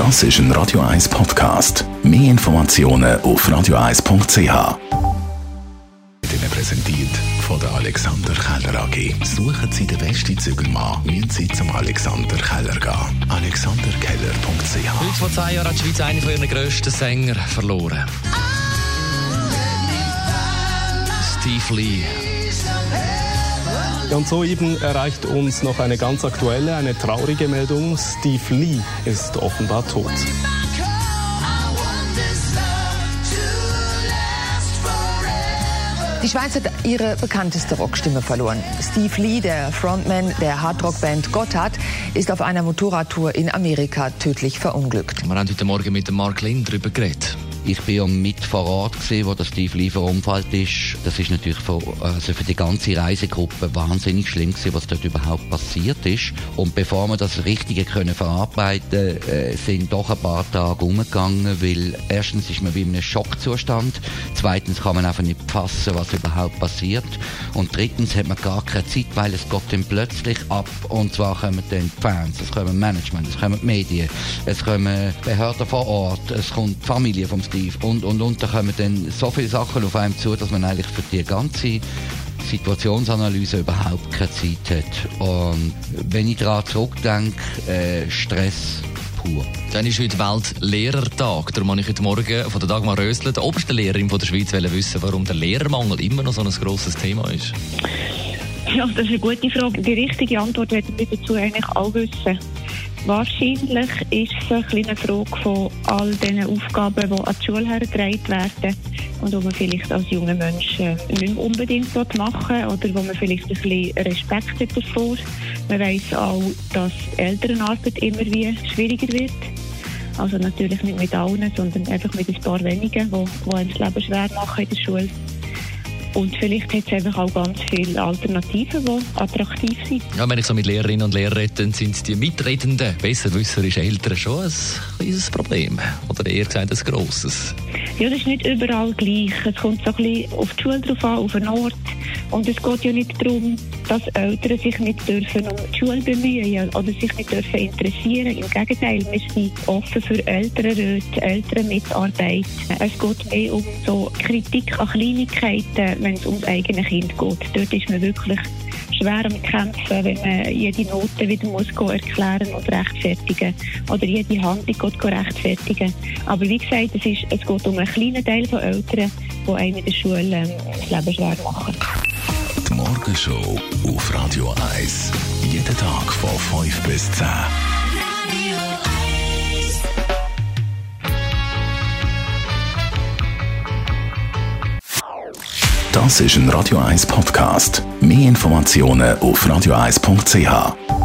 Das ist ein Radio 1 Podcast. Mehr Informationen auf radio1.ch. Ihnen präsentiert von der Alexander Keller AG. Suchen Sie den besten Zügelmann, müssen Sie zum Alexander Keller gehen. AlexanderKeller.ch. Heute vor zwei Jahren hat die Schweiz einen von ihren grössten Sänger verloren. Steve Lee. Ja, und soeben erreicht uns noch eine ganz aktuelle, eine traurige Meldung. Steve Lee ist offenbar tot. Die Schweiz hat ihre bekannteste Rockstimme verloren. Steve Lee, der Frontman der Hardrock-Band Gotthard, ist auf einer Motorradtour in Amerika tödlich verunglückt. Wir haben heute Morgen mit dem Mark Lind darüber geredet. Ich bin ja mit vor Ort gesehen, wo der Steve Lee verunfallt ist. Das ist natürlich für, also für die ganze Reisegruppe wahnsinnig schlimm gewesen, was dort überhaupt passiert ist. Und bevor wir das Richtige können verarbeiten, äh, sind doch ein paar Tage umgegangen, weil erstens ist man wie in einem Schockzustand, zweitens kann man einfach nicht fassen, was überhaupt passiert und drittens hat man gar keine Zeit, weil es geht dann plötzlich ab und zwar kommen dann die Fans, es kommen Management, es kommen die Medien, es kommen Behörden vor Ort, es kommt Familie vom Steve und, und, und. Da kommen dann so viele Sachen auf einem zu, dass man eigentlich für die ganze Situationsanalyse überhaupt keine Zeit hat. Und wenn ich daran zurückdenke, äh, Stress pur. Dann ist heute Weltlehrertag. Darum habe ich heute Morgen von der Dagmar Rösler, der obersten Lehrerin von der Schweiz, wissen, warum der Lehrermangel immer noch so ein grosses Thema ist. Ja, das ist eine gute Frage. Die richtige Antwort werden wir dazu eigentlich auch wissen. Wahrscheinlich ist es eine kleine Frage von all diesen Aufgaben, die an die Schule hergetragen werden und die man vielleicht als junger Mensch äh, nicht unbedingt machen oder wo man vielleicht ein bisschen Respekt hat davor. Man weiß auch, dass Elternarbeit immer wie schwieriger wird. Also natürlich nicht mit allen, sondern einfach mit ein paar wenigen, die, die das Leben schwer machen in der Schule. Und vielleicht hat es einfach auch ganz viele Alternativen, die attraktiv sind. Ja, wenn ich so mit Lehrerinnen und Lehrern rede, dann sind die Mitredenden, besserwisserische Eltern schon ein kleines Problem. Oder eher gesagt ein grosses. Ja, das ist nicht überall gleich. Es kommt so ein bisschen auf die Schule drauf an, auf den Ort. Und es geht ja nicht darum, dass Eltern sich nicht dürfen um die Schule bemühen oder sich nicht dürfen interessieren. Im Gegenteil, wir sind offen für Elternräte, Elternmitarbeit. Es geht mehr um so Kritik an Kleinigkeiten, wenn es ums eigene Kind geht. Dort ist man wirklich schwer am Kämpfen, wenn man jede Note wieder muss erklären und rechtfertigen oder jede Handlung rechtfertigen. Aber wie gesagt, es, ist, es geht um einen kleinen Teil von Eltern, die einem in der Schule das Leben schwer machen. Die Morgenshow auf Radio 1. Jeden Tag von 5 bis 10. Das ist ein Radio 1 Podcast. Mehr Informationen auf radio1.ch.